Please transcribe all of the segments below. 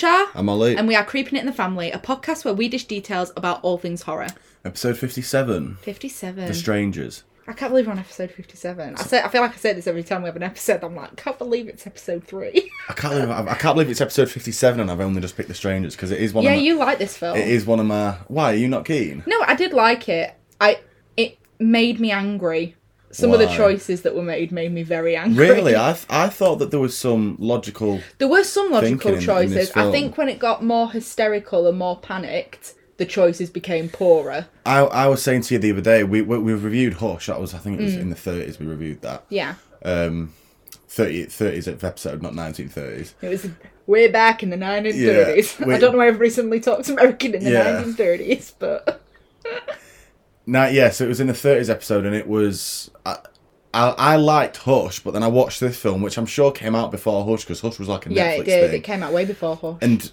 Shah. I'm Ollie. And we are Creeping It in the Family, a podcast where we dish details about all things horror. Episode 57 57. The Strangers. I can't believe we're on episode 57. I say I feel like I say this every time we have an episode. I'm like, can't believe it's episode 3. I can't believe I can't believe it's episode 57 and I've only just picked The Strangers because it is one yeah, of my, Yeah, you like this film. it is one of my Why are you not keen? No, I did like it. I It made me angry. Some of the choices that were made made me very angry. Really? I th- I thought that there was some logical There were some logical thinking in- in choices. I think when it got more hysterical and more panicked, the choices became poorer. I I was saying to you the other day we we, we reviewed Hush that was I think it Mm. was in the 30s we reviewed that. Yeah. Um 30 30s episode not 1930s. It was way back in the 1930s. Yeah, I don't know why everybody suddenly talks American in the Yeah. 1930s, but Now, yeah, so it was in the 30s episode, and it was. I, I, I liked Hush, but then I watched this film, which I'm sure came out before Hush, because Hush was like a yeah, Netflix it did. thing. It came out way before Hush. and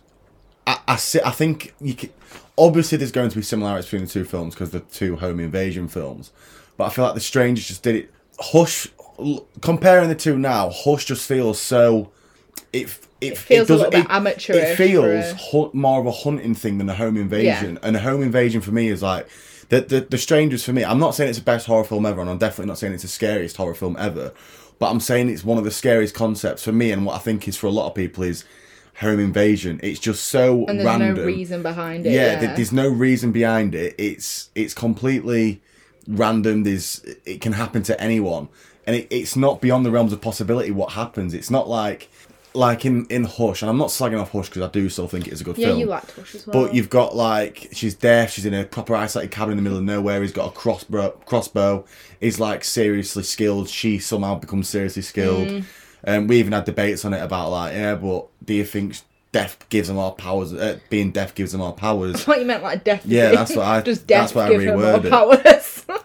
I, I, see, I think you can, obviously there's going to be similarities between the two films because they're two home invasion films, but I feel like The Strangers just did it. Hush, l- comparing the two now, Hush just feels so. It, it, feels a doesn't- little bit it- amateurish It feels a- more of a hunting thing than a home invasion, and a home invasion for me is like. The, the, the Strangers for me, I'm not saying it's the best horror film ever, and I'm definitely not saying it's the scariest horror film ever, but I'm saying it's one of the scariest concepts for me, and what I think is for a lot of people is home invasion. It's just so and there's random. no reason behind it. yeah, Yeah, th- there's no reason behind it. It's it's completely random. There's it can happen to anyone, and it, it's not beyond the realms of possibility what happens. It's not like like in in Hush, and I'm not slagging off Hush because I do still think it is a good yeah, film. Yeah, you liked Hush as well. But you've got like she's deaf. She's in a proper isolated cabin in the middle of nowhere. He's got a crossbow. Crossbow. He's like seriously skilled. She somehow becomes seriously skilled. Mm. And we even had debates on it about like, yeah, but do you think deaf gives them our powers? Uh, being deaf gives them our powers. I thought you meant like deaf. Yeah, that's what I- Does death that's what I give her more reworded. powers?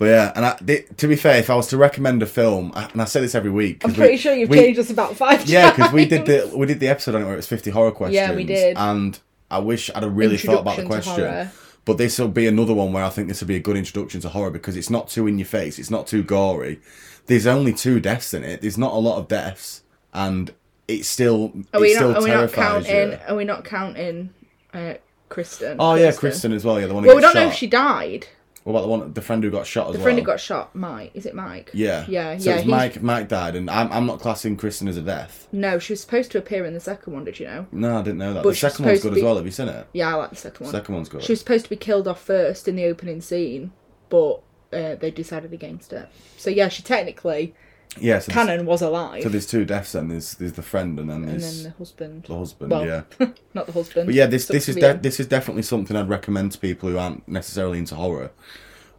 But yeah, and I, th- to be fair, if I was to recommend a film, and I say this every week, I'm pretty we- sure you've we- changed us about five times. Yeah, because we did the we did the episode on it where it was fifty horror questions. Yeah, we did. And I wish I'd have really thought about the question. But this will be another one where I think this will be a good introduction to horror because it's not too in your face, it's not too gory. There's only two deaths in it. There's not a lot of deaths, and it's still Are we it still not? Are we not counting? you. Are we not counting? Uh, Kristen. Oh yeah, Kristen as well. Yeah, the one who Well, we don't know if she died. What about the one, the friend who got shot as The well? friend who got shot, Mike. Is it Mike? Yeah, Yeah, So yeah. it's he's- Mike. Mike died, and I'm I'm not classing Kristen as a death. No, she was supposed to appear in the second one. Did you know? No, I didn't know that. But the she's second one's supposed to good be- as well. Have you seen it? Yeah, I like the second one. Second one's good. She was supposed to be killed off first in the opening scene, but uh, they decided against it. So yeah, she technically yeah, so canon was alive, So there's two deaths then. There's there's the friend and then and there's then the husband. the husband. well, yeah. not the husband. But yeah, this this is de- this is definitely something I'd recommend to people who aren't necessarily into horror.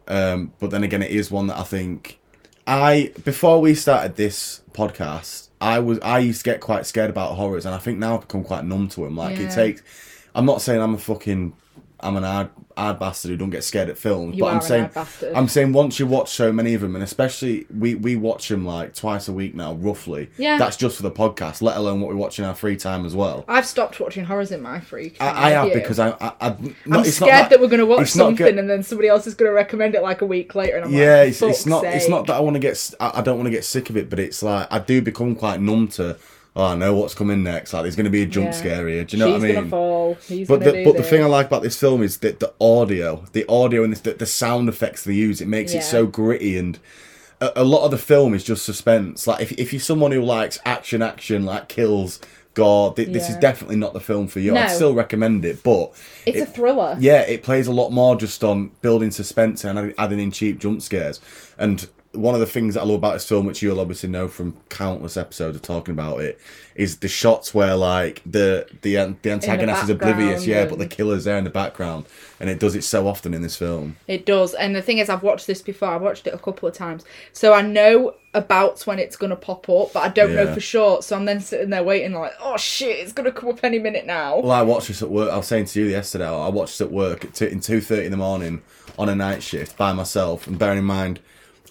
Um, but then again, it is one that I think I before we started this podcast, I was I used to get quite scared about horrors, and I think now I've become quite numb to them. Like Yeah. it takes. I'm not saying I'm a fucking I'm an hard, hard bastard who don't get scared at films, You but are I'm an saying. I'm saying once you watch so many of them, and especially we we watch them like twice a week now, roughly. Yeah. That's just for the podcast, let alone what we watch in our free time as well. I've stopped watching horrors in my freak. I, I have because I, I, I no, I'm scared not that, we're going to watch something and then somebody else is going to recommend it like a week later, and I'm yeah, like, it's, it's not it's not that I want to get I, I don't want to get sick of it, but it's like I do become quite numb to. Oh, I know what's coming next. Like, there's going to be a jump Yeah. scare here. Do you know She's what I mean? gonna fall. He's But the but the thing I like about this film is that the audio, the audio and this, the, the sound effects they use, it makes Yeah. it so gritty and a, a lot of the film is just suspense. Like if if you're someone who likes action, action like kills, gore, th- this is definitely not the film for you. I'd still recommend it, but it's it- a thriller. yeah, it plays a lot more just on building suspense and adding in cheap jump scares. And one of the things that I love about this film, which you'll obviously know from countless episodes of talking about it, is the shots where like the the the antagonist is oblivious, yeah, but the killer's there in the background, and it does it so often in this film. It does, and the thing is, I've watched this before. I've watched it a couple of times, so I know about when it's gonna pop up, but I don't know for sure. So I'm then sitting there waiting, like, oh shit, it's gonna come up any minute now. Well, I watched this at work. I was saying to you yesterday. I watched this at work at two, in two thirty in the morning on a night shift by myself. And bearing in mind,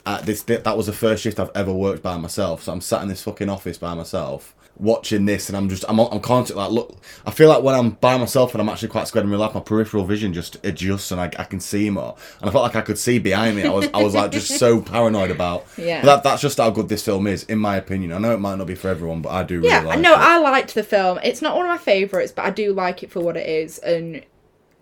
at this that was the first shift I've ever worked by myself. So I'm sat in this fucking office by myself watching this, and I'm just I'm I'm constantly like look. I feel like when I'm by myself and I'm actually quite scared in real life, my peripheral vision just adjusts and I, I can see more. And I felt like I could see behind me. I was I was like just so paranoid about. Yeah. But that, that's just how good this film is, in my opinion. I know it might not be for everyone, but I do really Yeah, like no, it. I liked the film. It's not one of my favourites, but I do like it for what it is. And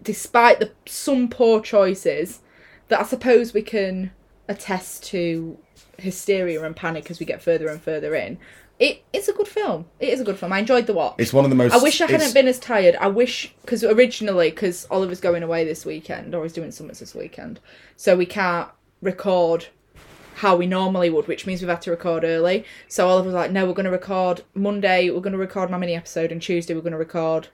despite the some poor choices that I suppose we can attest to hysteria and panic as we get further and further in, it it's a good film. It is a good film. I enjoyed the watch. It's one of the most. I wish I it's- hadn't been as tired. I wish because originally because Oliver's going away this weekend or he's doing summits this weekend, so we can't record how we normally would, which means we've had to record early. So Oliver was like, "No, we're going to record Monday. We're going to record my mini episode, and Tuesday we're going to record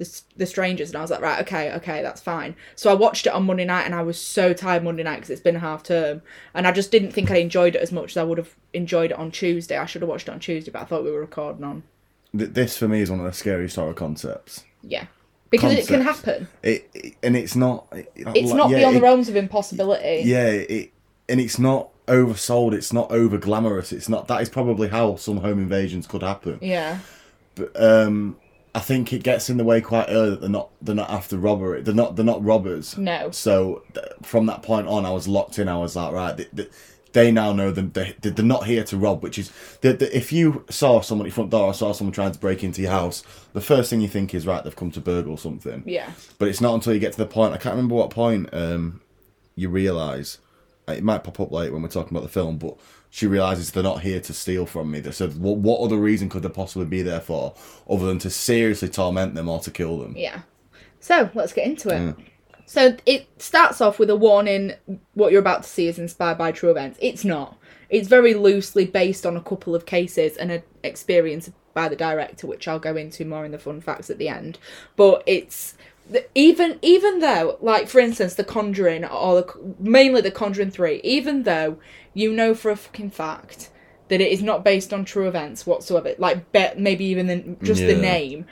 the the strangers." And I was like, "Right, okay, okay, that's fine." So I watched it on Monday night, and I was so tired Monday night because it's been half term, and I just didn't think I enjoyed it as much as I would have enjoyed it on Tuesday. I should have watched it on Tuesday, but I thought we were recording on this for me is one of the scariest horror concepts. yeah. Because it can happen. It, it- and it's not. It, It's like- not yeah, beyond the realms of impossibility. Yeah, it and it's not oversold. It's not over glamorous. It's not. That is probably how some home invasions could happen. Yeah. But um, I think it gets in the way quite early that they're not. They're not after robbery. They're not. They're not robbers. No. So th- from that point on, I was locked in. I was like, right. They, they, they now know that they, they're not here to rob, which is that that if you saw someone at your front door or saw someone trying to break into your house, the first thing you think is right, they've come to burgle something. Yeah. But it's not until you get to the point. I can't remember what point um, you realise. It might pop up later when we're talking about the film, but she realizes they're not here to steal from me. So, what, what other reason could there possibly be there for, other than to seriously torment them or to kill them? Yeah. So let's get into it. So it starts off with a warning what you're about to see is inspired by true events. It's not. It's very loosely based on a couple of cases and an experience by the director, which I'll go into more in the fun facts at the end. But it's even even though, like for instance, The Conjuring or the, mainly The Conjuring Three, even though you know for a fucking fact that it is not based on true events whatsoever, like be, maybe even the, just the name,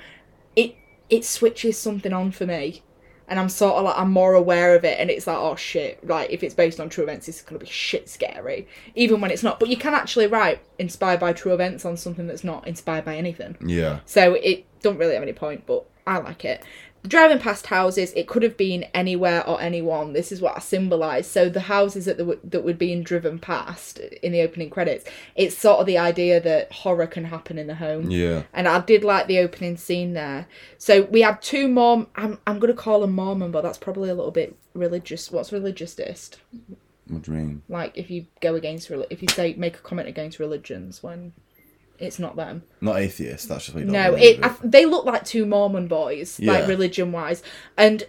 it it switches something on for me. And i'm sort of like i'm more aware of it and it's like oh shit like if it's based on true events it's gonna be shit scary. Even when it's not. But you can actually write inspired by true events on something that's not inspired by anything. Yeah. so it don't really have any point but i like it driving past houses it could have been anywhere or anyone this is what i symbolise so the houses that, the, that were being driven past in the opening credits it's sort of the idea that horror can happen in the home Yeah. and I did like the opening scene there. So we had two more. I'm I'm gonna call them Mormon, but that's probably a little bit religious. What's religiousist? What do you mean? Like if you go against if you say make a comment against religions when it's not them. Not atheists. That's just what you don't No, it I, they look like two Mormon boys, like religion wise, and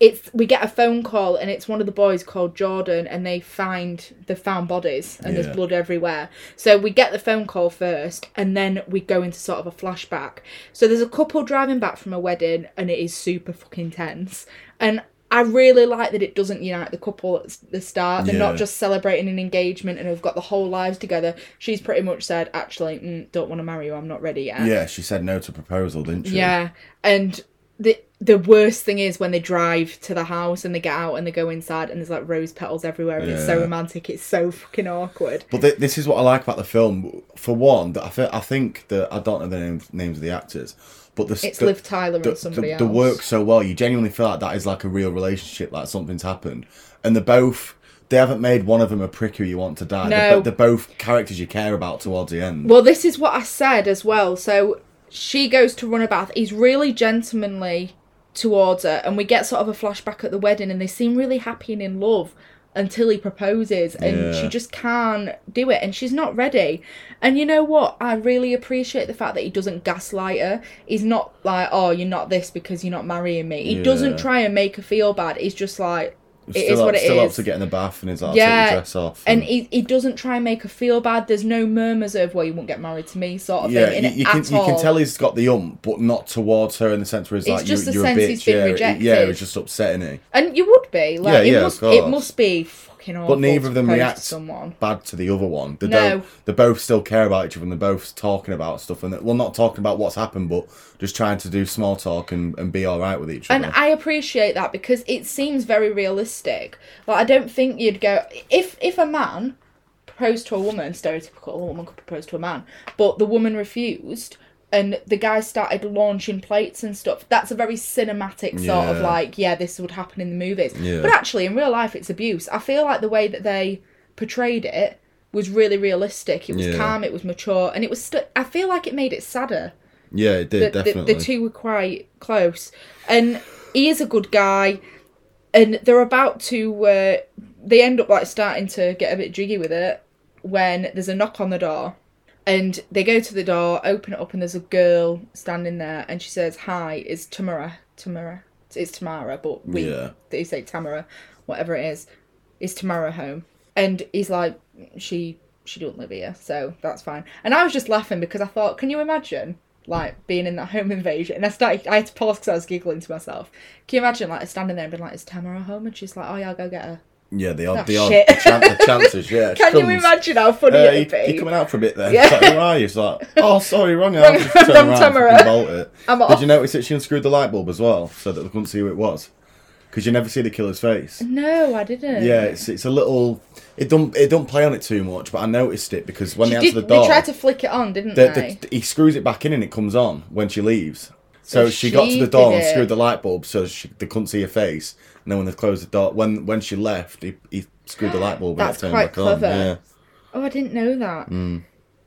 it's we get a phone call and it's one of the boys called Jordan and they find they found bodies and Yeah. there's blood everywhere. So we get the phone call first and then we go into sort of a flashback. So there's a couple driving back from a wedding and it is super fucking tense. And I really like that it doesn't unite the couple at the start. They're Yeah. not just celebrating an engagement and have got the whole lives together. She's pretty much said, actually, mm, don't want to marry you. I'm not ready yet. Yeah, she said no to proposal, didn't she? Yeah, and the the worst thing is when they drive to the house and they get out and they go inside and there's like rose petals everywhere and it's so romantic. It's so fucking awkward. But th- this is what I like about the film. For one, that I, fe- I think that I don't know the names, names of the actors, but the It's the, Liv Tyler and the, somebody the, else. the work so well. You genuinely feel like that is like a real relationship, like something's happened, and they're both. They haven't made one of them a prick who you want to die. They're, No. bo- they're both characters you care about towards the end. Well, this is what I said as well. So she goes to run a bath. He's really gentlemanly towards her, and we get sort of a flashback at the wedding, and they seem really happy and in love until he proposes, and Yeah. she just can't do it, and she's not ready. And you know what? I really appreciate the fact that he doesn't gaslight her. He's not like, "Oh, you're not this because you're not marrying me." He Yeah. doesn't try and make her feel bad. He's just like. It still is up, what it still up to get in the bath and he's like, Yeah, dress off. and he, he doesn't try and make her feel bad. There's no murmurs of well, you won't get married to me, sort of yeah, thing. you, you can you can tell he's got the ump, but not towards her in the sense where he's It's like, just you, the you're a bitch. he's been yeah, it- rejected. yeah, it was just upsetting him. And you would be like, Yeah, it yeah, must it must be fucking awful. But neither of them react someone. bad to the other one. They No. don't. They both still care about each other, and they're both talking about stuff. And well, not talking about what's happened, but just trying to do small talk and, and be all right with each other. And. I appreciate that because it seems very realistic. Like I don't think you'd go if if a man proposed to a woman, stereotypical, a woman could propose to a man, but the woman refused and the guy started launching plates and stuff. That's a very cinematic sort of like, yeah, this would happen in the movies. Yeah. But actually in real life it's abuse. I feel like the way that they portrayed it was really realistic. It was Yeah. calm, it was mature, and it was still I feel like it made it sadder yeah, it did the, the, definitely. the two were quite close and he is a good guy and they're about to uh, they end up like starting to get a bit jiggy with it when there's a knock on the door and they go to the door open it up and there's a girl standing there and she says hi is tamara. Tamara? It's tamara but we Yeah. they say tamara whatever it is. Is tamara home. And he's like she she don't live here so that's fine. And i was just laughing because i thought can you imagine like being in that home invasion? And i started i had to pause because i was giggling to myself. Can you imagine like standing there and being like is tamara home and she's like oh yeah i'll go get her yeah, the odd, Oh, the odd shit. the, chan- the chances. Yeah, she can you imagine how funny Uh, it'd be you coming out for a bit then? Yeah. It's like, who are you? It's like, oh, sorry, wrong. Wrong- turn around Tamara. and bolt it. I'm Did off. you notice that she unscrewed the light bulb as well, so that they couldn't see who it was? Because you never see the killer's face. no i didn't Yeah, it's it's a little. It don't it don't play on it too much, but I noticed it because when She they did, answer the door, they tried to flick it on didn't the, they the, he screws it back in and it comes on when she leaves. So, So she, got to the door and screwed the light bulb so she, they couldn't see her face. And then when they closed the door, when when she left, he, he screwed the light bulb and That's it turned quite back on. clever. Yeah, oh i didn't know that Mm.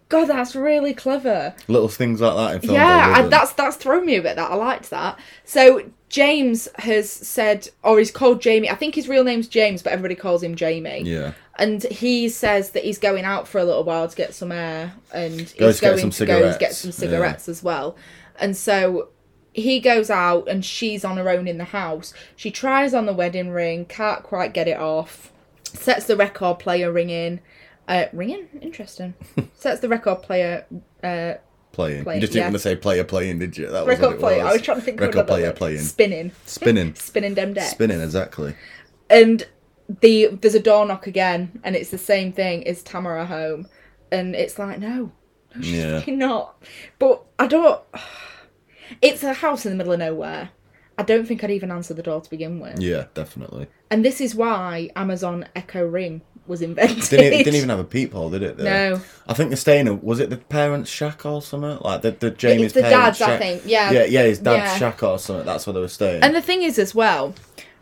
god that's really clever little things like that in films. yeah, I I, that's that's thrown me a bit. That I liked that. So James has said, or he's called Jamie. I think his real name's James, but everybody calls him Jamie. yeah, And he says that he's going out for a little while to get some air, and he's Goes to get going some to go and get some cigarettes as well. And so he goes out, and she's on her own in the house. She tries on the wedding ring, can't quite get it off. Sets the record player ringing. Uh, ringing? Interesting. Sets the record player uh, playing. Playing, you just didn't yeah. want to say player playing, did you? That was what record player. was. I was trying to think of record another player playing, Spinning. spinning, Spinning them deck. spinning exactly. And the there's a door knock again, and it's the same thing. Is Tamara home? And it's like, no, no, she's Yeah. not. But I don't. It's a house in the middle of nowhere. I don't think I'd even answer the door to begin with. Yeah, definitely. And this is why Amazon Echo Ring was invented. Didn't, it didn't even have a peephole, did it? There? No. I think they're staying. in- Was it the parents' shack or something? Like the the Jamie's It's the dad's, I think, yeah. Yeah, yeah, his dad's Yeah. shack or something. That's where they were staying. And the thing is, as well,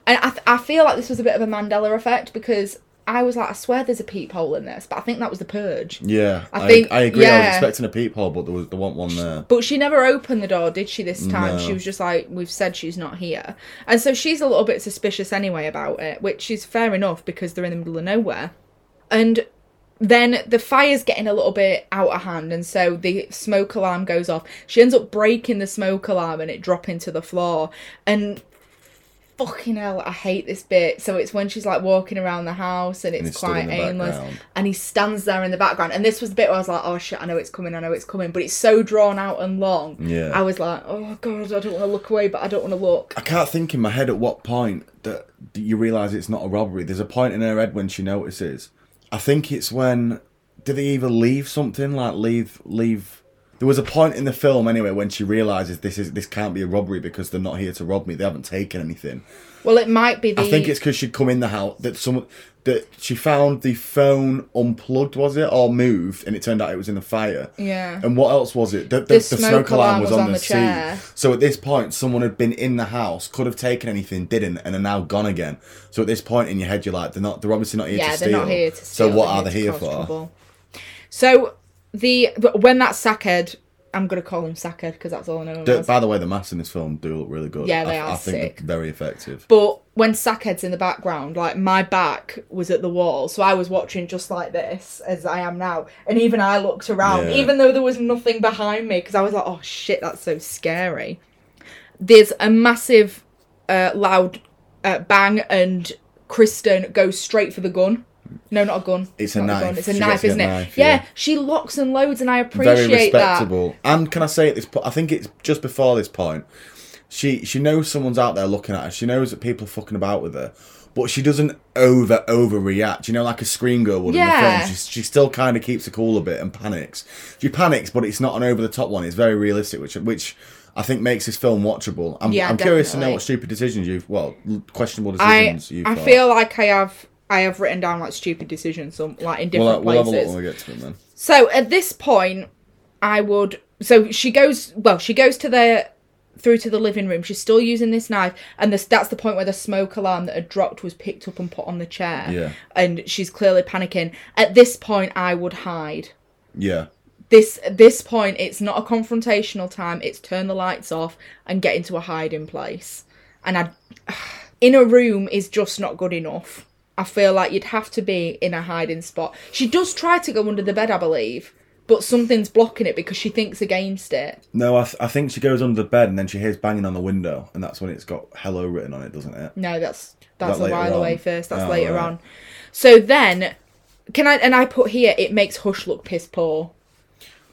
and I, th- I feel like this was a bit of a Mandela effect because I was like, I swear there's a peephole in this, but I think that was the purge. yeah, I I, think- I agree. I was expecting a peephole, but there was there wasn't one there. But she never opened the door, did she, this time? No. She was just like, we've said she's not here. And so she's a little bit suspicious anyway about it, which is fair enough because they're in the middle of nowhere. And then the fire's getting a little bit out of hand, and so the smoke alarm goes off. She ends up breaking the smoke alarm and it dropping to the floor. And fucking hell, I hate this bit. So it's when she's like walking around the house and it's And quite aimless. background. And he stands there in the background. And this was the bit where I was like, oh shit, I know it's coming, I know it's coming. But it's so drawn out and long. Yeah. I was like, oh god, I don't want to look away, but I don't want to look. I can't think in my head at what point that you realise it's not a robbery. There's a point in her head when she notices. I think it's when did they either leave something like leave leave. There was a point in the film anyway when she realizes this is this can't be a robbery because they're not here to rob me. They haven't taken anything. Well, it might be the. I think it's because she'd come in the house that someone that she found the phone unplugged, was it, or moved, and it turned out it was in the fire. Yeah. And what else was it? The, the, The the smoke smoke alarm was, was on, on the, chair. seat. So at this point, someone had been in the house, could have taken anything, didn't, and are now gone again. So at this point in your head, you're like, they're not. They're obviously not here yeah, to they're not here to steal. So what they're are they here for? trouble. So the when that sackhead, I'm gonna call him sackhead because that's all I know. as. by the way, the masks in this film do look really good. Yeah, they I, are I think sick. they're very effective. But when Sackhead's in the background, like my back was at the wall, so I was watching just like this as I am now, and even I looked around, Yeah. even though there was nothing behind me, because I was like, "Oh shit, that's so scary." There's a massive, uh, loud uh, bang, and Kristen goes straight for the gun. No, not a gun. It's a Not knife. It's a She knife, isn't it? a knife, yeah. yeah. she locks and loads, and I very appreciate that. respectable. And can I say at this point? I think it's just before this point. She she knows someone's out there looking at her. She knows that people are fucking about with her, but she doesn't over overreact. You know, like a screen girl would in the film. She, she still kind of keeps it cool a bit and panics. She panics, but it's not an over the top one. It's very realistic, which which. I think makes this film watchable. I'm, Yeah, I'm curious to know what stupid decisions you've, well, questionable I decisions you've I thought. feel like I have I have written down like stupid decisions, some like in We'll, different we'll have a look when we get to them then. So at this point, I would. So she goes. Well, she goes to the through to the living room. She's still using this knife, and this that's the point where the smoke alarm that had dropped was picked up and put on the chair. Yeah. And she's clearly panicking. At this point, I would hide. Yeah. This this point, it's not a confrontational time. It's turn the lights off and get into a hiding place. And I, in a room is just not good enough. I feel like you'd have to be in a hiding spot. She does try to go under the bed, I believe, but something's blocking it because she thinks against it. No, I, th- I think she goes under the bed and then she hears banging on the window, and that's when it's got hello written on it, doesn't it? No, that's that's that a while away first. That's Oh, later right. on. So then, can I? And I put here, it makes Hush look piss poor.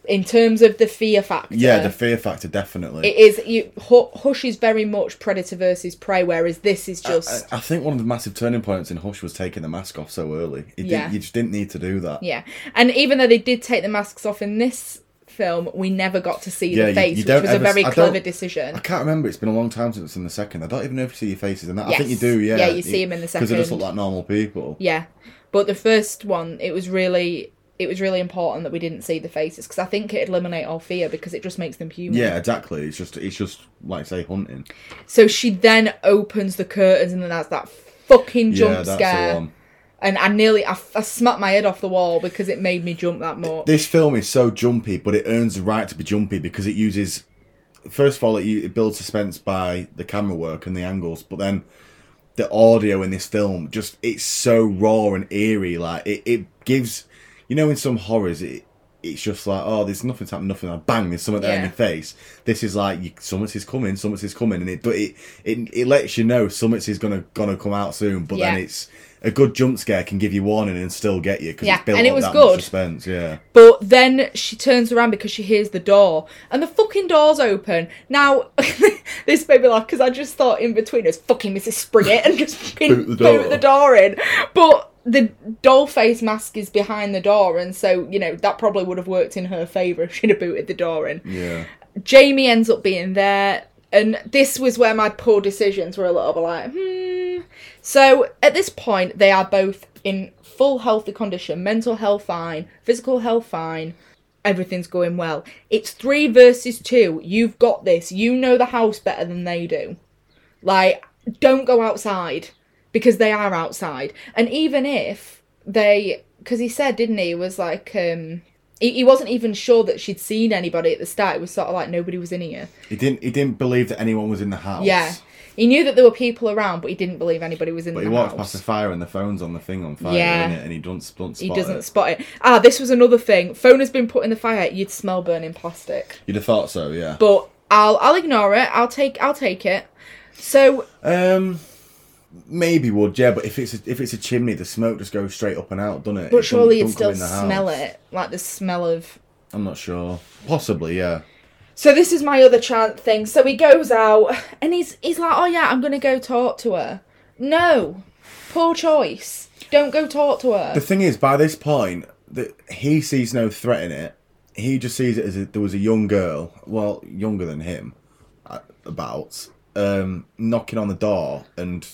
In terms of the fear factor, Yeah, the fear factor definitely. it is. You Hush is very much predator versus prey, whereas this is just I, I think one of the massive turning points in Hush was taking the mask off so early. It Yeah. you just didn't need to do that. yeah. And even though they did take the masks off in this film, we never got to see Yeah, the you- face, you which was a very clever decision. I can't remember. It's been a long time since it's in the second. I don't even know if you see your faces in that. I think you do. Yeah. Yeah, you see 'em in the second because they just look like normal people. Yeah, but the first one, it was really. It was really important that we didn't see the faces because I think it'd eliminate all fear because it just makes them human. Yeah, exactly. It's just it's just like say hunting. So she then opens the curtains and then that's that fucking jump yeah, scare. And I nearly, I, I smacked my head off the wall because it made me jump that much. This film is so jumpy, but it earns the right to be jumpy because it uses. First of all, it, it builds suspense by the camera work and the angles, but then the audio in this film just it's so raw and eerie. Like it, it gives, you know, in some horrors, it it's just like oh, there's nothing's happening, nothing. Like, bang, there's something there in Yeah. your face. This is like you, something is coming, something is coming, and it but it it it lets you know something is gonna gonna come out soon. But then it's a good jump scare can give you warning and still get you because Yeah, it's built and it was that good. suspense. Yeah. But then she turns around because she hears the door, and the fucking door's open. Now, this made me laugh because I just thought in between us, fucking Mrs. Spriggett, and just fucking Boot the boot the door in. But the doll face mask is behind the door, and so, you know, that probably would have worked in her favour if she'd have booted the door in. Yeah. Jamie ends up being there, and this was where my poor decisions were a little bit like, hmm. So at this point, they are both in full healthy condition, mental health fine, physical health fine. Everything's going well. It's three versus two. You've got this. You know the house better than they do. Like, don't go outside because they are outside. And even if they, because he said, didn't he, was like, um, he, he wasn't even sure that she'd seen anybody at the start. It was sort of like nobody was in here. He didn't. He didn't believe that anyone was in the house. Yeah. He knew that there were people around, but he didn't believe anybody was in But the he walks house. past the fire and the phone's on the thing on fire, Yeah. It, And he doesn't, doesn't spot he doesn't it. spot it. Ah, this was another thing. Phone has been put in the fire. You'd smell burning plastic. You'd have thought so, yeah. But I'll I'll ignore it. I'll take I'll take it. So um, maybe would, yeah. But if it's a, if it's a chimney, the smoke just goes straight up and out, doesn't it? But It surely you'd still the house. smell it, like the smell of. I'm not sure. Possibly, yeah. So this is my other chant thing. So he goes out and he's he's like, oh yeah, I'm gonna go talk to her. No, poor choice. Don't go talk to her. The thing is, by this point, that he sees no threat in it. He just sees it as a, there was a young girl, well, younger than him, uh, about, um, knocking on the door, and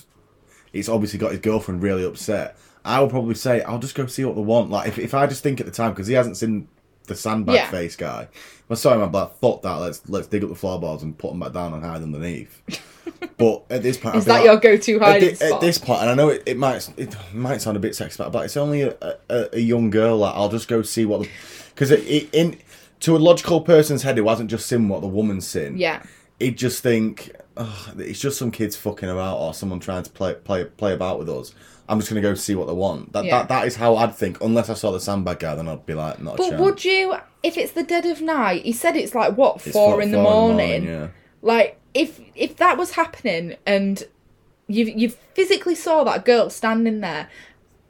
it's obviously got his girlfriend really upset. I would probably say, I'll just go see what they want. Like, if, if I just think at the time, because he hasn't seen the sandbag Yeah. face guy, if I saw him, I'd be like, fuck that, let's let's dig up the floorboards and put them back down and hide underneath. but at this point, is that like- your go-to at, hiding thi- spot? at this point, and I know it, it might it might sound a bit sexist, but it's only a, a, a young girl. Like I'll just go see what because in to a logical person's head, it wasn't just seen what the woman's seen. yeah. he'd just think oh, it's just some kids fucking about or someone trying to play play play about with us. I'm just gonna go see what they want. That Yeah. that, that is how I'd think. Unless I saw the sandbag guy, then I'd be like, not a But chance. would you, if it's the dead of night? He said it's like what It's four, in, the morning. yeah. Like if if that was happening and you you physically saw that girl standing there.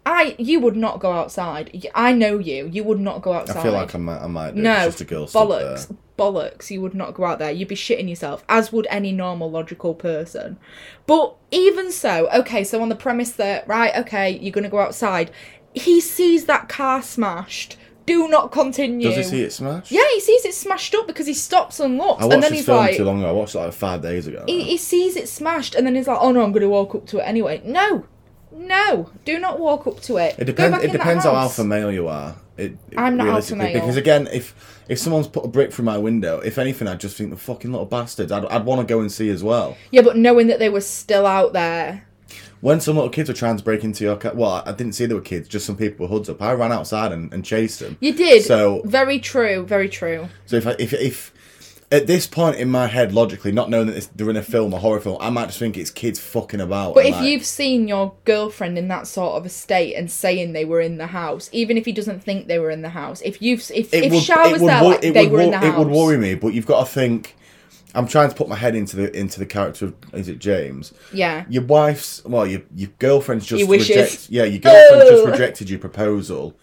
I you would not go outside. Y- I know you. You would not go outside. I feel like I might, I might do. no It's just a girl stood bollocks. there. Bollocks! You would not go out there. You'd be shitting yourself, as would any normal, logical person. But even so, okay. So on the premise that right, okay, you're gonna go outside. He sees that car smashed. Do not continue. Does he see it smash? Yeah, he sees it smashed up because he stops and looks, I watched and then this he's film like, too long ago. I watched it like five days ago. he, he sees it smashed, and then he's like, "Oh no, I'm going to walk up to it anyway." No, no, do not walk up to it. It Go depends. back It in that depends how house. alpha male you are. It, it- I'm not realistically, because again, if if someone's put a brick through my window, if anything, I'd just think the fucking little bastards. I'd, I'd want to go and see as well. Yeah, but knowing that they were still out there, When some little kids were trying to break into your car, well, I didn't see there were kids, just some people with hoods up. I ran outside and, and chased them. you did. So very true, very true. So if I, if if at this point in my head, logically, not knowing that they're in a film, a horror film, I might just think it's kids fucking about. But if like, you've seen your girlfriend in that sort of a state and saying they were in the house, even if he doesn't think they were in the house, if you've if if Shah was there, wor- like they were in the house, It would worry me, but you've got to think. I'm trying to put my head into the into the character of is it James? Yeah, Your wife's well, your your girlfriend's just Your reject, yeah, your girlfriend just rejected your proposal.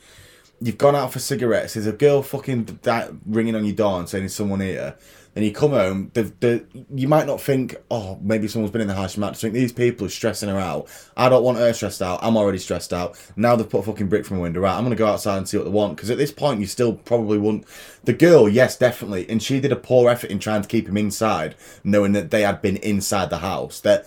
You've gone out for cigarettes. There's a girl fucking that ringing on your door and saying there's someone here. Then you come home. The, the you might not think, oh, maybe someone's been in the house. You might just think these people are stressing her out. I don't want her stressed out. I'm already stressed out. Now they've put a fucking brick from a window. Right, I'm gonna go outside and see what they want. Because at this point, you still probably wouldn't. The girl, yes, definitely, and she did a poor effort in trying to keep him inside, knowing that they had been inside the house. That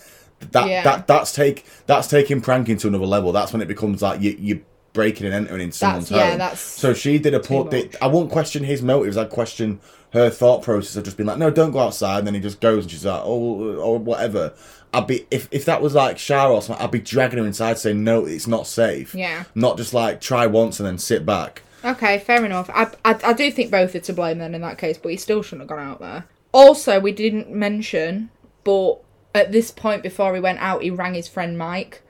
that Yeah. that that's take that's taking pranking to another level. That's when it becomes like you you breaking and entering in someone's yeah, home. that's so she did a port. much. I won't question his motives. I'd question her thought process of just being like, no, don't go outside. And then he just goes and she's like, oh, or whatever. I'd be if if that was like Shara or something, I'd be dragging her inside saying no, it's not safe. Yeah. Not just like try once and then sit back. Okay, fair enough. I, I, I do think both are to blame then in that case, but he still shouldn't have gone out there. Also, we didn't mention, but at this point before he went out, he rang his friend Mike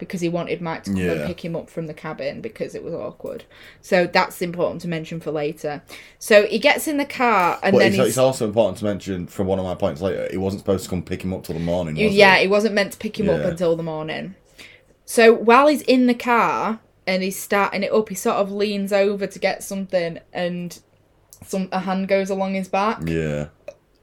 because he wanted Mike to come and pick him up from the cabin because it was awkward. So that's important to mention for later. So he gets in the car and But then it's, it's also important to mention from one of my points later, he wasn't supposed to come pick him up till the morning. Was yeah, he? he wasn't meant to pick him up until the morning. So while he's in the car and he's starting it up, he sort of leans over to get something, and some a hand goes along his back. Yeah.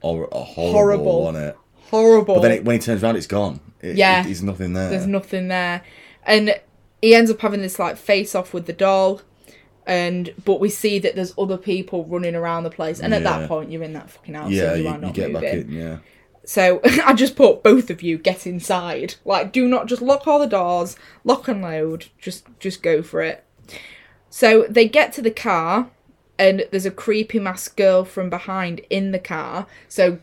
Or, a horrible, Horrible. it? Horrible. But then it, when he turns around, it's gone. It, Yeah. there's nothing there. There's nothing there, and he ends up having this like face off with the doll. And but we see that there's other people running around the place, and at Yeah. that point you're in that fucking house, yeah, and you, you, are you not get moving. back in. Yeah. So I just put both of you get inside. Like do not just lock all the doors, lock and load. Just just go for it. So they get to the car and there's a creepy masked girl from behind in the car. So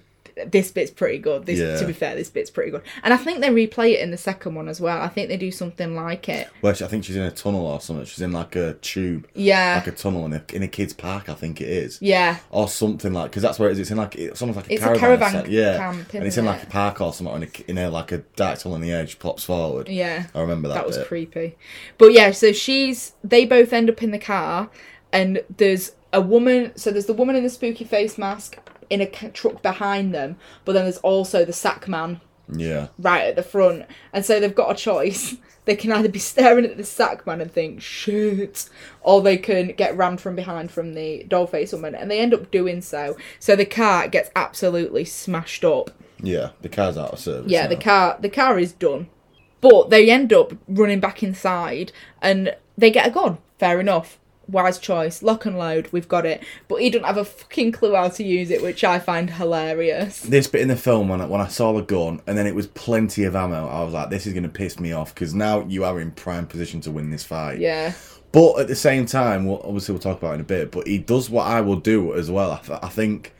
this bit's pretty good. This Yeah. to be fair, this bit's pretty good. And I think they replay it in the second one as well. I think they do something like it. Well, I think she's in a tunnel or something. She's in like a tube, Yeah. like a tunnel in a in a kids' park. I think it is. yeah. Or something like because that's where it is. It's in like it's almost like a It's a caravan. caravan set, yeah, camp, and it's in like a park or something, in a, in a like a dark tunnel on the edge. pops forward. Yeah. I remember that. that was bit. creepy. But yeah, so she's they both end up in the car, and there's a woman. So there's the woman in the spooky face mask in a truck behind them, but then there's also the sack man Yeah, right at the front, and so they've got a choice. They can either be staring at the sack man and think shit, or they can get rammed from behind from the dollface woman, and they end up doing so. So the car gets absolutely smashed up. yeah. The car's out of service. Yeah, now. the car the car is done. But they end up running back inside and they get a gun. Fair enough. Wise choice. Lock and load. We've got it. But he doesn't have a fucking clue how to use it, which I find hilarious. This bit in the film when I, when I saw the gun and then it was plenty of ammo, I was like, this is gonna piss me off because now you are in prime position to win this fight. Yeah. But at the same time, well, obviously we'll talk about it in a bit. But he does what I will do as well. I, th- I think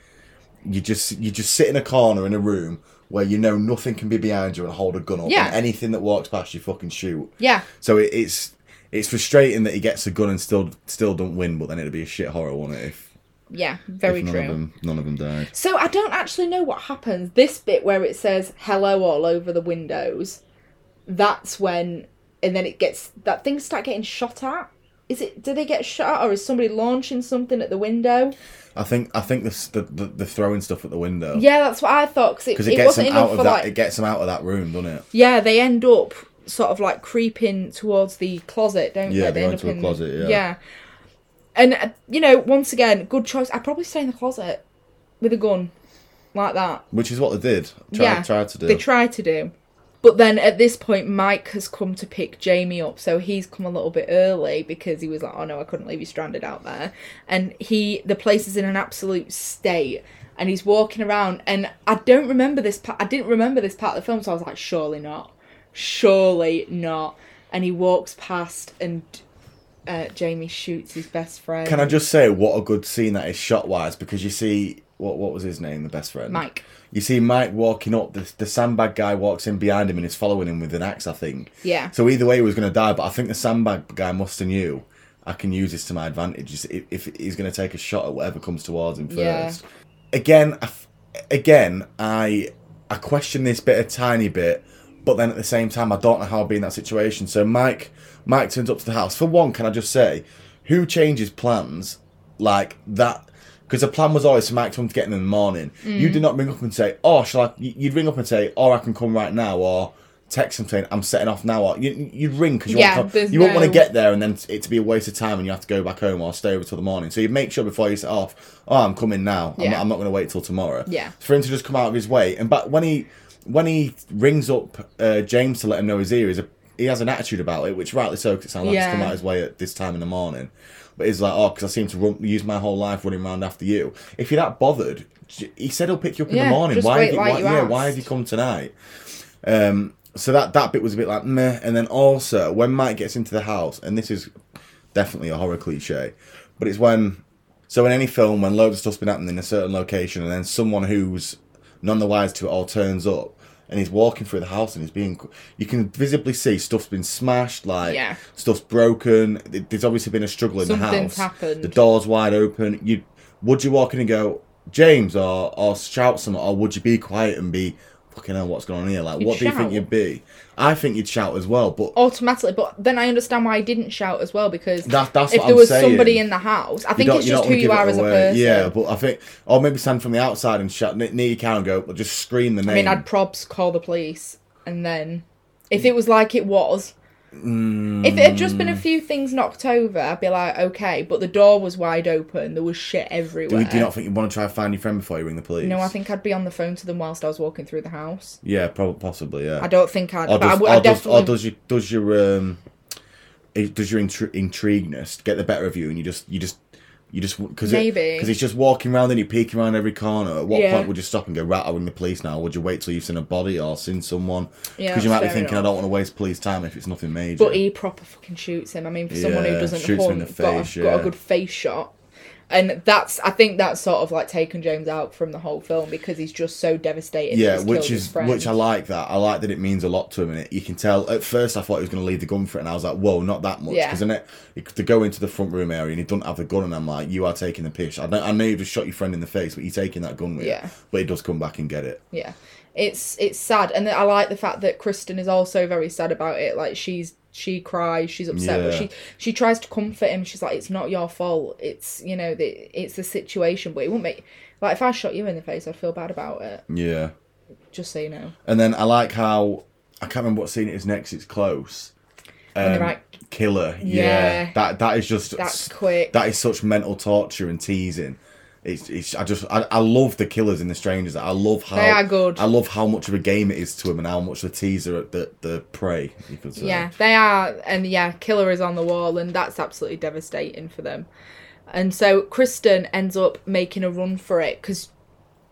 you just you just sit in a corner in a room where you know nothing can be behind you and hold a gun up. Yeah. And anything that walks past you, fucking shoot. Yeah. So it, it's it's frustrating that he gets a gun and still still don't win. But then it'd be a shit horror, wouldn't it? If, Yeah. Very if none true. of them none of them died. So I don't actually know what happens. This bit where it says hello all over the windows, that's when and then it gets that things start getting shot at. is it? Do they get shot or is somebody launching something at the window? I think I think the the, the, throwing stuff at the window Yeah, that's what I thought because it, it, it, gets wasn't them out of that. like It gets them out of that room, doesn't it? Yeah, they end up sort of like creeping towards the closet, don't Yeah, they? they end into up a closet, yeah. Yeah. And uh, you know, once again, good choice. I'd probably stay in the closet with a gun like that. Which is what they did. Try, yeah, tried to do. They tried to do. But then at this point, Mike has come to pick Jamie up, so he's come a little bit early because he was like, "Oh no, I couldn't leave you stranded out there." And he, the place is in an absolute state, and he's walking around. And I don't remember this part. I didn't remember this part of the film, so I was like, "Surely not, surely not." And he walks past, and uh, Jamie shoots his best friend, Can I just say what a good scene that is shot wise because you see what what was his name, the best friend? Mike. You see Mike walking up, the, the sandbag guy walks in behind him and is following him with an axe, I think. Yeah. So either way he was gonna die, but I think the sandbag guy must have knew I can use this to my advantage if, if he's gonna take a shot at whatever comes towards him first. Yeah. Again I f- again, I I question this bit a tiny bit, but then at the same time I don't know how I'd be in that situation. So Mike Mike turns up to the house. For one, can I just say, who changes plans like that? Because the plan was always for Mike to come to get in in the morning. Mm. You did not ring up and say, "Oh, shall I?" you- You'd ring up and say, "Oh, I can come right now," or text him saying, "I'm setting off now." Or you, you'd ring because you, Yeah, want to, you won't want to get there and then it to be a waste of time and you have to go back home or stay over till the morning. So you make sure before you set off, "Oh, I'm coming now. I'm, not, I'm not going to wait till tomorrow." Yeah. For him to just come out of his way, and but when he when he rings up uh, James to let him know he's here, he's a, he has an attitude about it, which rightly so, because it sounds like he's come out his way at this time in the morning. But he's like, oh, because I seem to run, use my whole life running around after you. If you're that bothered, he said he'll pick you up in the morning. Why? have you, why yeah, why have you come tonight? Um, so that that bit was a bit like meh. And then also when Mike gets into the house, and this is definitely a horror cliche, but it's when so in any film when loads of stuff's been happening in a certain location, and then someone who's none the wise to it all turns up. And he's walking through the house, and he's being. You can visibly see stuff's been smashed, like Yeah. stuff's broken. There's obviously been a struggle in the house. happened. The door's wide open. You would you walk in and go, James, or or shout something, or would you be quiet and be fucking hell, what's going on here? Like, You'd what do you shout. think you'd be? I think you'd shout as well, but automatically. But then I understand why I didn't shout as well because That- that's if what there I'm was saying. somebody in the house, I think don't- it's just who wanna you give it are as a away. person. Yeah, but I think, or maybe stand from the outside and shout near your car and go, just scream the name. I mean, I'd probs call the police, and then if it was like it was, if it had just been a few things knocked over, I'd be like, okay. But the door was wide open. There was shit do, everywhere. you, do you not think you'd want to try and find your friend before you ring the police? no, I think I'd be on the phone to them whilst I was walking through the house. Yeah, probably, possibly, yeah. I don't think I'd. or but I does, would, or, I does, definitely. or does your does your um does your intri- intrigueness get the better of you and you just you just you just because Maybe. because he's just walking around and you're peeking around every corner. At what Yeah. point would you stop and go right? Ring the police now. Would you wait till you've seen a body or seen someone? Yeah, Because you might be thinking I don't want to waste police time if it's nothing major. But he proper fucking shoots him. I mean, for someone who doesn't shoots him in hunt, the got, face, got a good face shot. And that's, I think that's sort of like taken James out from the whole film because he's just so devastated. yeah, which is which I like that. I like that it means a lot to him, and it, you can tell. At first, I thought he was going to leave the gun for it, and I was like, "Whoa, not that much." Yeah. Because then it, it, to go into the front room area and he doesn't have the gun, and I'm like, "You are taking the piss." I know, I know you just shot your friend in the face, but you're taking that gun with Yeah. you. But he does come back and get it. Yeah, it's it's sad, and I like the fact that Kristen is also very sad about it. Like she's she cries, she's upset, but she she tries to comfort him. She's like, "It's not your fault. It's you know the it's the situation." But it won't make like if I shot you in the face, I'd feel bad about it. Yeah. Just so you know. And then I like how I can't remember what scene it is next. It's close. Um, like, Killer. Yeah. Yeah. That that is just That's quick. That is such mental torture and teasing. It's, it's I just I, I love the killers and the strangers. I love how They are good. I love how much of a game it is to them and how much the teaser at the the prey. You could say. Yeah, they are, and yeah, Killer is on the wall, and that's absolutely devastating for them. And so Kristen ends up making a run for it because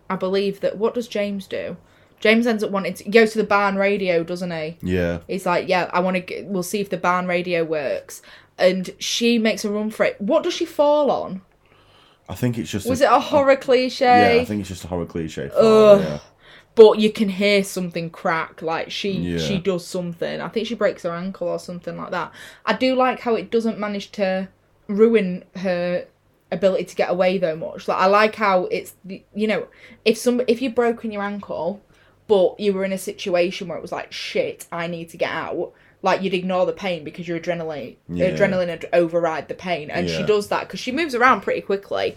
I believe that what does James do? James ends up wanting to go to the barn radio, doesn't he? Yeah. He's like, yeah, I want to. We'll see if the barn radio works. And she makes a run for it. What does she fall on? I think it's just. Was it a horror cliche? Yeah, I think it's just a horror cliche. Ugh. yeah. but you can hear something crack like she Yeah. she does something i think she breaks her ankle or something like that i do like how it doesn't manage to ruin her ability to get away though much like i like how it's you know if some if you've broken your ankle but you were in a situation where it was like shit i need to get out like you'd ignore the pain because your adrenaline Yeah. adrenaline would override the pain, and she does that because she moves around pretty quickly.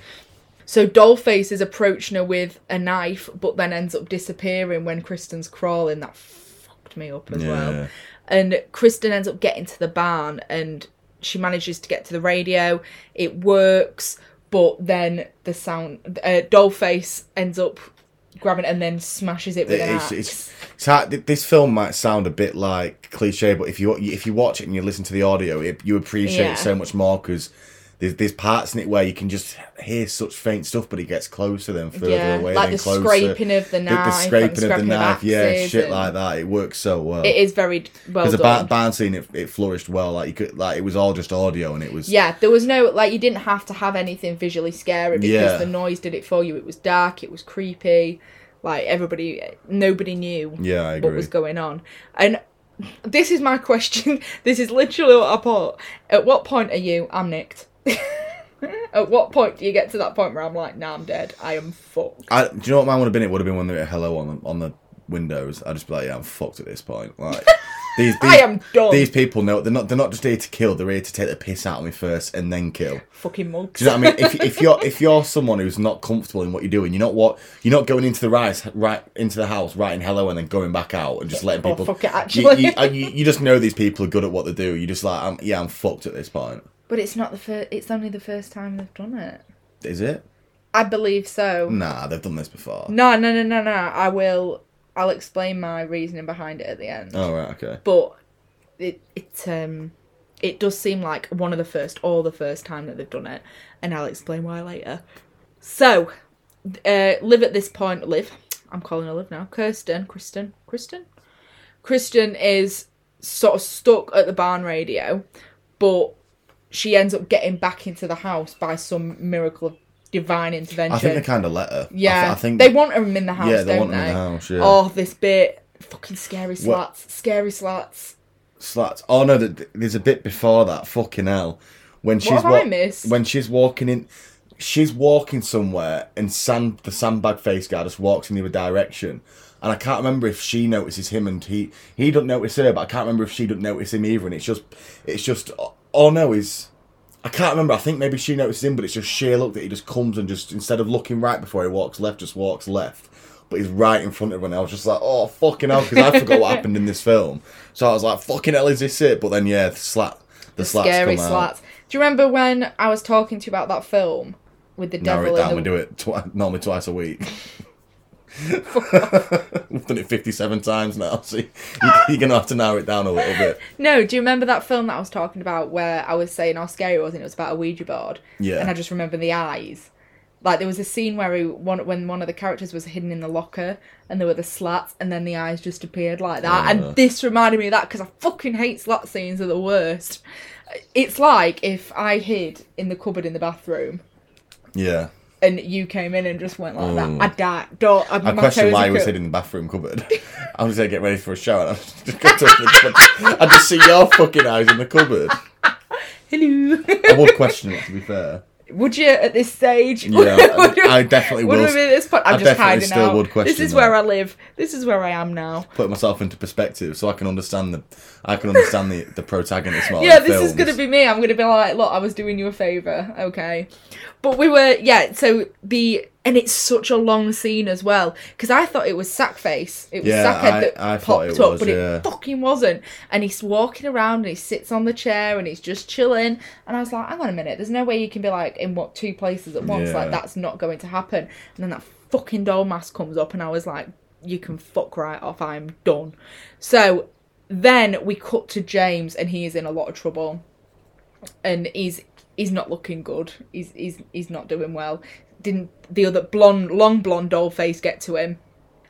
So Dollface is approaching her with a knife, but then ends up disappearing when Kristen's crawling. That fucked me up as Yeah. well. And Kristen ends up getting to the barn, and she manages to get to the radio. It works, but then the sound, uh, Dollface ends up grabbing it and then smashes it with an it's, axe. it's, it's hard, this film might sound a bit like cliche, but if you if you watch it and you listen to the audio, it, you appreciate Yeah. it so much more because there's, there's parts in it where you can just hear such faint stuff, but it gets closer then further Yeah, away, like then the closer. scraping of the The- knife, the, and scraping of the scraping of yeah, shit like that. It works so well. It is very well because the barn, barn scene it, it flourished well. Like you could, like it was all just audio, and it was Yeah, there was no like you didn't have to have anything visually scary because Yeah. the noise did it for you. It was dark, it was creepy. Like everybody, nobody knew Yeah, what was going on. And this is my question. This is literally what I put. At what point are you? I'm nicked. At what point do you get to that point where I'm like, nah, I'm dead. I am fucked. I, do you know what mine would have been? It would have been when they were hello on the, on the windows. I'd just be like, yeah, I'm fucked at this point. Like these, these I am done. These people know they're not they're not just here to kill. They're here to take the piss out of me first and then kill. Fucking mugs. Do you know what I mean? If, if you're if you're someone who's not comfortable in what you're doing, you're not what you're not going into the rise right into the house, writing hello, and then going back out and just letting Oh, people. fuck it, actually. you, and you, you just know these people are good at what they do. You just like, I'm, yeah, I'm fucked at this point. But it's not the first. It's only the first time they've done it. Is it? I believe so. Nah, they've done this before. No, no, no, no, no. I will. I'll explain my reasoning behind it at the end. Oh right, okay. But it it um it does seem like one of the first or the first time that they've done it, and I'll explain why later. So, uh, live at this point. Live. I'm calling her live now. Kirsten. Kristen. Kristen. Kristen is sort of stuck at the barn radio, but she ends up getting back into the house by some miracle of divine intervention. I think they kind of let her. I, th- Yeah, I think they want him in the house. Yeah, they want him in the house, yeah. Oh, this bit, fucking scary slats, What- scary slats. slats. Oh no, there's a bit before that. Fucking hell, when she's missed? when she's walking in, she's walking somewhere, and sand the sandbag face guy just walks in the other direction. And I can't remember if she notices him and he he doesn't notice her, but I can't remember if she doesn't notice him either. And it's just it's just oh no, is I can't remember. I think maybe she notices him, but it's just sheer look that he just comes and just instead of looking right before he walks left, just walks left. But he's right in front of her, and I was just like, "Oh fucking hell!" Because I forgot what happened in this film, so I was like, "Fucking hell, is this it?" But then, yeah, the slat, the, slaps. scary come out. Do you remember when I was talking to you about that film with the Narrow devil it down. in We do it twi- normally twice a week. We've done it fifty-seven times now, so you, you're gonna have to narrow it down a little bit. No, do you remember that film that I was talking about where I was saying how scary it was and it was about a Ouija board? Yeah. And I just remember the eyes. Like there was a scene where he, one, when one of the characters was hidden in the locker and there were the slats and then the eyes just appeared like that. Yeah. And uh. this reminded me of that because I fucking hate slat scenes, are the worst. It's like if I hid in the cupboard in the bathroom Yeah. And you came in and just went like that. Mm. I'd die. Don't, I'd, I my question toes why he was hidden in the bathroom cupboard. I was gonna get ready for a shower. And I just go to the I just see your fucking eyes in the cupboard. Hello. I would question it to be fair. Would you at this stage? Yeah, I definitely would have been this point. I'm I just hiding still out. would question this is that. where I live. This is where I am now. Put myself into perspective so I can understand the I can understand the, the protagonist yeah, this is gonna be me. I'm gonna be like, look, I was doing you a favor, okay? But we were, yeah. So the and it's such a long scene as well because I thought it was Sackface. It was Yeah, Sackhead I- that I popped it up, was, but yeah. it fucking wasn't. And he's walking around and he sits on the chair and he's just chilling. And I was like, hang on a minute, there's no way you can be like in what two places at once. Yeah. Like that's not going to happen. And then that fucking doll mask comes up and I was like, you can fuck right off. I'm done. So then we cut to James and he is in a lot of trouble and he's he's not looking good. He's he's he's not doing well. Didn't the other blonde, long blonde doll face get to him?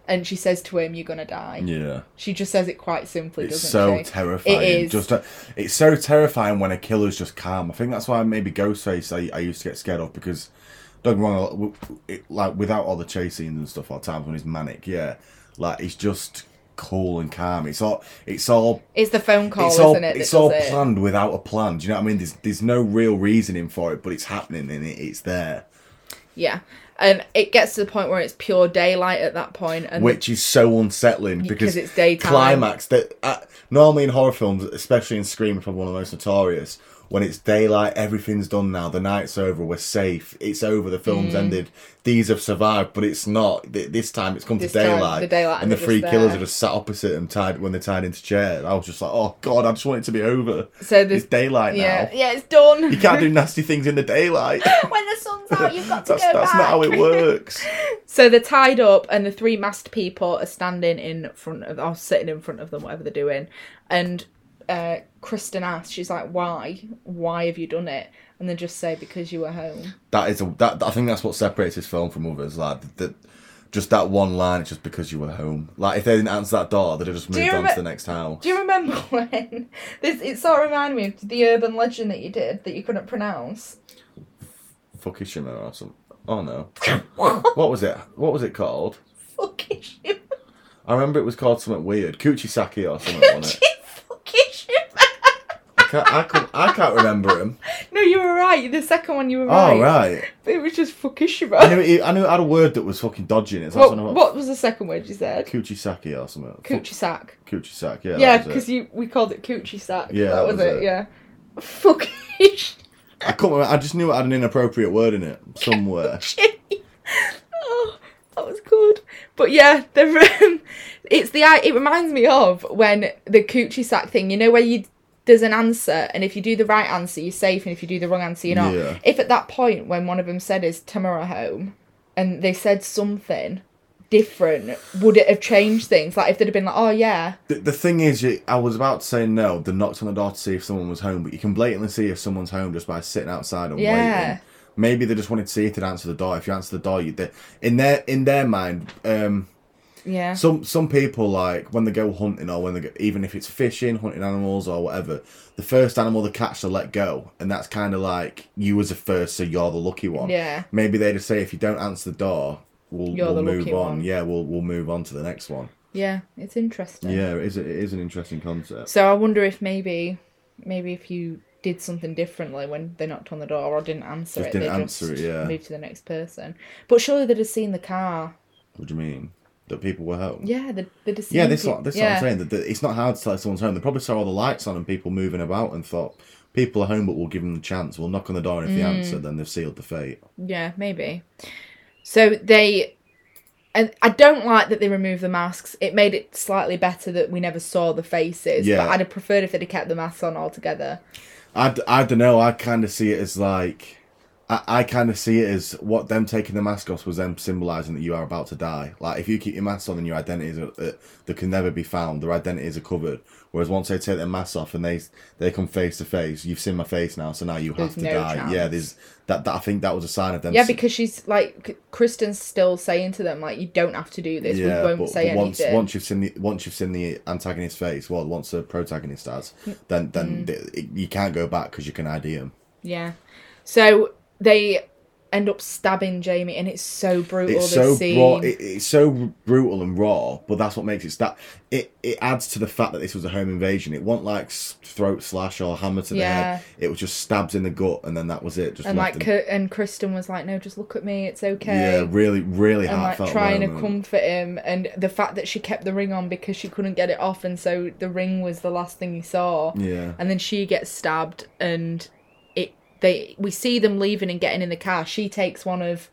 And she says to him, "You're gonna die." Yeah. She just says it quite simply, It's doesn't so she? terrifying. It is. Just, uh, it's so terrifying when a killer's just calm. I think that's why maybe Ghostface I, I used to get scared of because don't get me wrong, it, like without all the chase scenes and stuff, all the times when he's manic, yeah, like he's just cool and calm. It's all, it's all, It's the phone call, it's all, isn't it? it's all it? planned without a plan. Do you know what I mean? There's, there's no real reasoning for it, but it's happening and it, it's there. Yeah. and it gets to the point where it's pure daylight at that point, and which is so unsettling because Because it's daytime. climax that uh, normally in horror films especially in scream probably one of the most notorious when it's daylight everything's done now. The night's over. We're safe. It's over. The film's Mm. ended. These have survived but it's not. This time it's come This to daylight, the daylight. and the three killers there. are just sat opposite them tied when they're tied into chairs i was just like oh god i just want it to be over. So the- it's daylight yeah, now. yeah, it's done. you can't do nasty things in the daylight. When the sun's out, you've got to that's, go that's back. not how it works. So they're tied up, and the three masked people are standing in front of, or sitting in front of them, whatever they're doing. And uh, Kristen asks, she's like, "Why? Why have you done it?" And they just say, "Because you were home." that is a that I think that's what separates this film from others. Like that, just that one line. It's just because you were home. Like if they didn't answer that door, they'd have just moved on to the next house. Do you remember when this? It sort of reminded me of the urban legend that you did that you couldn't pronounce. Fukushima or something. Oh no. what was it? What was it called? Fucking shit. I remember it was called something weird. Kuchisaki or something, wasn't it? Fucking shit. I can't, I, can't, I can't remember him. No, you were right. The second one, you were right. Oh right. But it was just I knew it, I knew it had a word that was fucking dodgy in it. So What, what, what was the second word you said? Kuchisaki or something. Coochie sack. Kuchisaki. Yeah. Yeah, because you we called it coochie sack. Yeah, that that was, was it. it. Yeah. Fucking. I couldn't. Remember, I just knew it had an inappropriate word in it somewhere. oh, that was good. But yeah, the um, it's the it reminds me of when the coochie sack thing. You know where you there's an answer, and if you do the right answer, you're safe, and if you do the wrong answer, you're not. Yeah. If at that point when one of them said is tomorrow home, and they said something different, would it have changed things? Like if they'd have been like, oh yeah, The, the thing is, you, I was about to say no. They knocked on the door to see if someone was home, but you can blatantly see if someone's home just by sitting outside and Yeah. waiting. Maybe they just wanted to see if they'd answer the door. If you answer the door, you in their in their mind. Um, yeah, some some people like when they go hunting or when they go, even if it's fishing, hunting animals or whatever. The first animal they catch, they let go, and that's kind of like you as a first, so you're the lucky one. Yeah. Maybe they just say if you don't answer the door, we'll we'll move on. one. Yeah, we'll we'll move on to the next one. yeah. It's interesting. Yeah, it is. It is an interesting concept. So I wonder if maybe, maybe if you did something differently when they knocked on the door or didn't answer Just it, didn't they answer just it, yeah. moved to the next person. But surely they'd have seen the car. What do you mean? That people were home? Yeah, have seen. Yeah, this what this is yeah. what I'm saying. That, that it's not hard to tell if someone's home. They probably saw all the lights on and people moving about and thought people are home, but we'll give them the chance. We'll knock on the door, and if they Mm. answer, then they've sealed the fate. Yeah, maybe. So they, and I don't like that they removed the masks. It made it slightly better that we never saw the faces. Yeah. But I'd have preferred if they'd have kept the masks on altogether. I I don't know. I kind of see it as like. I, I kind of see it as what them taking the mask off was them symbolising that you are about to die. Like if you keep your mask on and your identities are, uh, that can never be found, their identities are covered. Whereas once they take their mask off and they they come face to face, you've seen my face now, so now you have There's to no die. chance. Yeah, there's that, that. I think that was a sign of them. Yeah, because she's like Kristen's still saying to them like, "You don't have to do this. yeah, we won't but, say but once anything." once you've seen the once you've seen the antagonist's face, well, once the protagonist has, then then Mm. th- it, you can't go back because you can ID him. Yeah. So they end up stabbing Jamie, and it's so brutal. it's so scene. raw. It, it's so brutal and raw, but that's what makes it stab. It it adds to the fact that this was a home invasion. It wasn't like throat slash or hammer to the Yeah. head. It was just stabs in the gut, and then that was it. Just and like, him- and Kristen was like, "No, just look at me. It's okay." yeah, really, really and like heartfelt. trying to comfort him, and the fact that she kept the ring on because she couldn't get it off, and so the ring was the last thing he saw. Yeah, And then she gets stabbed, and they we see them leaving and getting in the car. She takes one of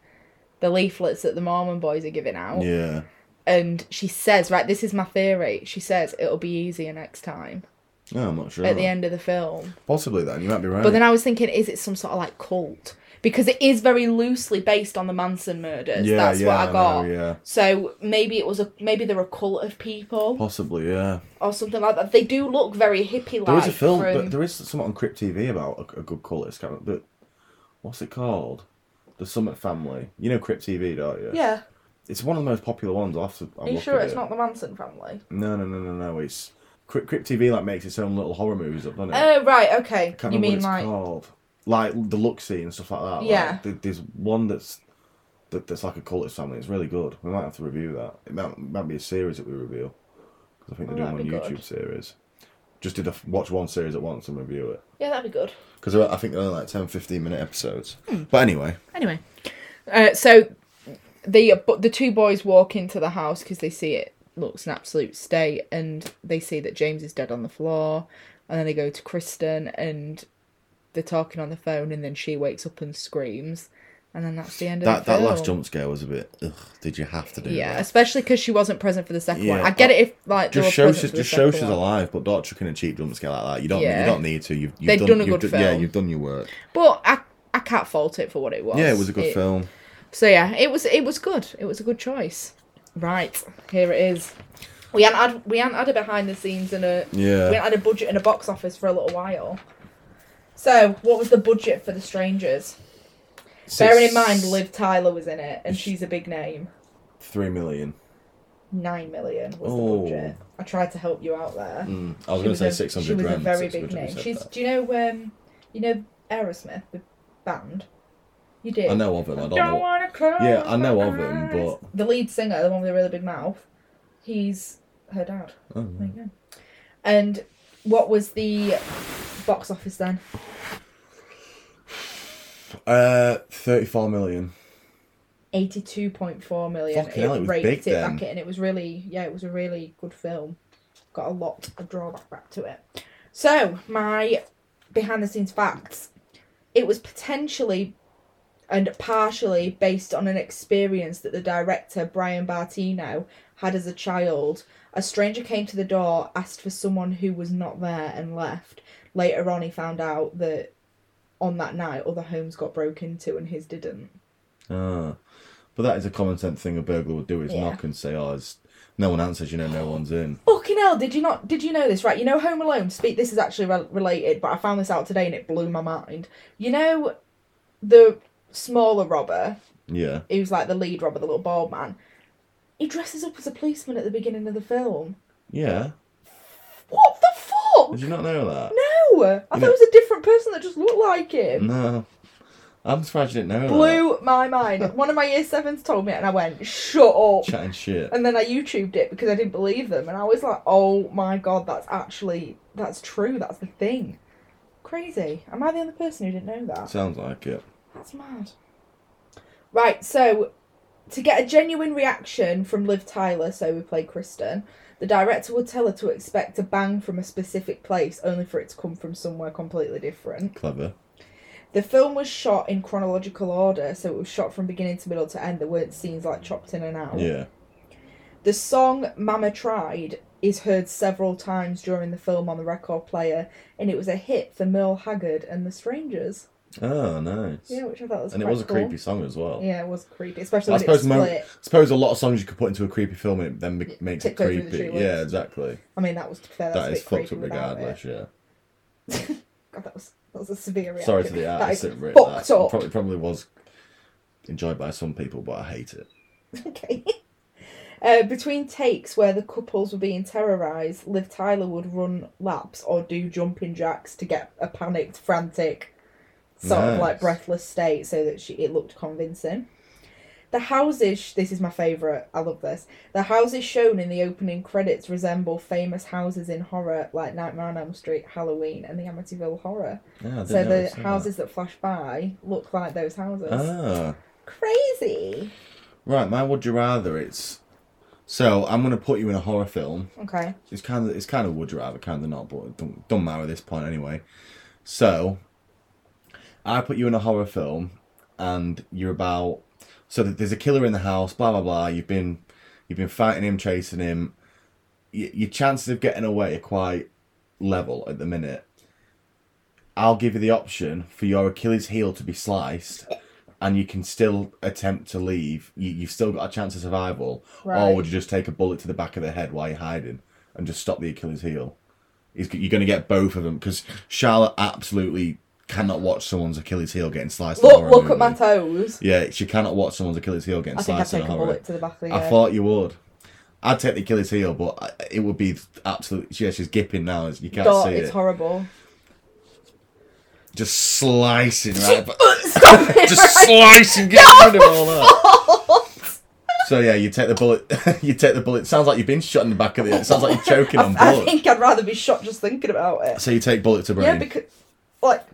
the leaflets that the Mormon boys are giving out, yeah. and she says, "Right, this is my theory." She says it'll be easier next time No, I'm not sure. at the end of the film. Possibly then you might be right. But then I was thinking, is it some sort of like cult? Because it is very loosely based on the Manson murders. yeah, That's yeah, what I got. know, yeah, So maybe it was a maybe they're a cult of people possibly. Yeah. or something like that. They do look very hippie like. There is a film, from- but there is something on Crypt TV about a, a good cultist. can't remember- But what's it called? The Summit Family. You know Crypt TV, don't you? yeah. It's one of the most popular ones. I'll have to. I'll Are you sure it's it. not the Manson family? No, no, no, no, no. It's Crypt, TV like makes its own little horror movies up, doesn't it? Oh right, okay. Can't you mean like called. Like the look scene and stuff like that. Yeah. Like, there's one that's that, that's like a cultist family. It's really good. We might have to review that. It might, might be a series that we review because I think Oh, they're doing one YouTube good. series. Just did a, watch one series at once and review it yeah, that'd be good. because I think they're only like 10, 15 minute episodes. Hmm. But anyway, Anyway, uh, so the the two boys walk into the house because they see it looks an absolute state, and they see that James is dead on the floor, and then they go to Kristen and they're talking on the phone, and then she wakes up and screams, and then that's the end of That the that film. last jump scare was a bit. Ugh, did you have to do Yeah, that? especially because she wasn't present for the second one. I get it if like Just show she's just shows she's alive, but don't chuck in a cheap jump scare like that. You don't Yeah. you don't need to. You've, you've They've done, done a you've good done- Yeah, you've done your work. But I I can't fault it for what it was. Yeah, it was a good film. So yeah, it was it was good. It was a good choice. Right, here it is. We hadn't had we hadn't had a behind the scenes and a Yeah. we hadn't had a budget and a box office for a little while. So, what was the budget for The Strangers? Bearing in mind, Liv Tyler was in it, and she's a big name. Three million. Nine million was Oh. the budget. I tried to help you out there. Mm, I was She going to say a- six She hundred was grand. a very 600 big name. She's. Do you know? Um, you know Aerosmith, the band. You did. I know of him. I don't Don't know. wanna close Yeah, I know my of him, eyes. but- the lead singer, the one with the really big mouth, he's her dad. Oh, There you go. And what was the box office then? Uh, thirty-four million. Eighty-two point four million. Fucking hell, it was raked big it then. back in. It was really, yeah, it was a really good film. Got a lot of drawback back to it. So my behind-the-scenes facts. It was potentially and partially based on an experience that the director Bryan Bertino had as a child. A stranger came to the door, asked for someone who was not there, and left. Later on, he found out that on that night, other homes got broken into and his didn't. Ah, but that is a common sense thing a burglar would do: is Yeah. knock and say, "Oh, no one answers." You know, no one's in. Fucking hell! Did you not? Did you know this? Right? You know Home Alone. Speak. This is actually re- related, but I found this out today and it blew my mind. You know, the smaller robber, Yeah. who's like the lead robber, the little bald man. He dresses up as a policeman at the beginning of the film. Yeah. What the fuck? Did you not know that? No, I thought it was a different person that just looked like him. No. I'm surprised you didn't know that. Blew my mind. One of my year sevens told me, and I went, "Shut up." Chatting shit. And then I YouTubed it because I didn't believe them, and I was like, "Oh my god, that's actually that's true. That's the thing." Crazy. Am I the only person who didn't know that? Sounds like it. That's mad. Right. So, to get a genuine reaction from Liv Tyler, so we play Kristen, the director would tell her to expect a bang from a specific place, only for it to come from somewhere completely different. Clever. The film was shot in chronological order, so it was shot from beginning to middle to end. There weren't scenes like chopped in and out. Yeah. The song Mama Tried is heard several times during the film on the record player, and it was a hit for Merle Haggard and the Strangers. Oh, nice. Yeah, which I thought was and it was a cool. creepy song as well. Yeah, it was creepy, especially I when it was suppose, mo- suppose a lot of songs you could put into a creepy film it then be- makes it tiptoe through the creepy. Yeah, exactly. I mean, that was to be fair. That a is fucked up regardless, it. yeah. God, that was that was a severe reaction. Sorry to the artist is that fucked that. up. Probably, probably was enjoyed by some people, but I hate it. Okay. Uh, between takes where the couples were being terrorised, Liv Tyler would run laps or do jumping jacks to get a panicked, frantic, sort of like breathless state so that she it looked convincing. The houses, this is my favourite, I love this. The houses shown in the opening credits resemble famous houses in horror like Nightmare on Elm Street, Halloween, and the Amityville Horror. Didn't So the notice that. houses that flash by look like those houses. Ah. Crazy! Right, my would you rather it's so I'm gonna put you in a horror film. Okay. It's kind of it's kind of would you rather, kind of not, but don't, don't matter at this point anyway. So I put you in a horror film, and you're about so that there's a killer in the house. Blah blah blah. You've been you've been fighting him, chasing him. Y- your chances of getting away are quite level at the minute. I'll give you the option for your Achilles heel to be sliced, and you can still attempt to leave. You, you've still got a chance of survival, or would you just take a bullet to the back of the head while you're hiding and just stop the Achilles heel? He's, you're going to get both of them because Charlotte absolutely cannot watch someone's Achilles heel getting sliced. Look, look at my toes. Yeah, she cannot watch someone's Achilles heel getting I think I'd sliced take a bullet to the back of the I head. thought you would. I'd take the Achilles heel, but it would be absolutely. Yeah, she's gipping now. You can't God, see it's it. horrible. Just slicing right, but Stop it! just slicing, get rid of all that. So yeah, you take the bullet. you take the bullet. Sounds like you've been shot in the back of the. It sounds like you're choking on blood. I think I'd rather be shot just thinking about it. So you take bullet to brain. Yeah, because like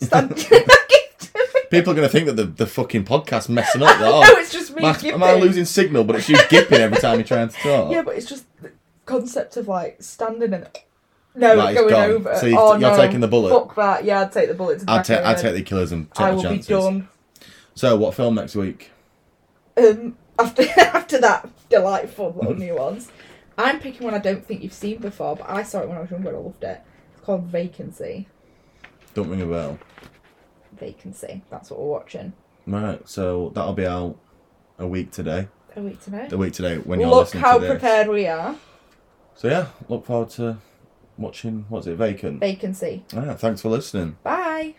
stand back into me. People are going to think that the, the fucking podcast's messing up. That, oh, no, it's just me am, I, am I losing signal? But it's you gipping every time you're trying to talk. Yeah, but it's just the concept of like standing and no it's going gone. over. So you- oh, you're no. taking the bullet? Fuck that. Yeah, I'd take the bullet. To I'd, ta- the I'd take the killers and take I will chances. be done. So, what film next week? Um, after after that delightful little nuance, I'm picking one I don't think you've seen before, but I saw it when I was younger and I loved it. It's called Vacancy. Don't ring a bell. Vacancy. That's what we're watching. Right, so that'll be out a week today. A week today. The week today when you're Look listening how to this. prepared we are. So yeah, look forward to watching. What's it? Vacant. Vacancy. Ah, thanks for listening. Bye.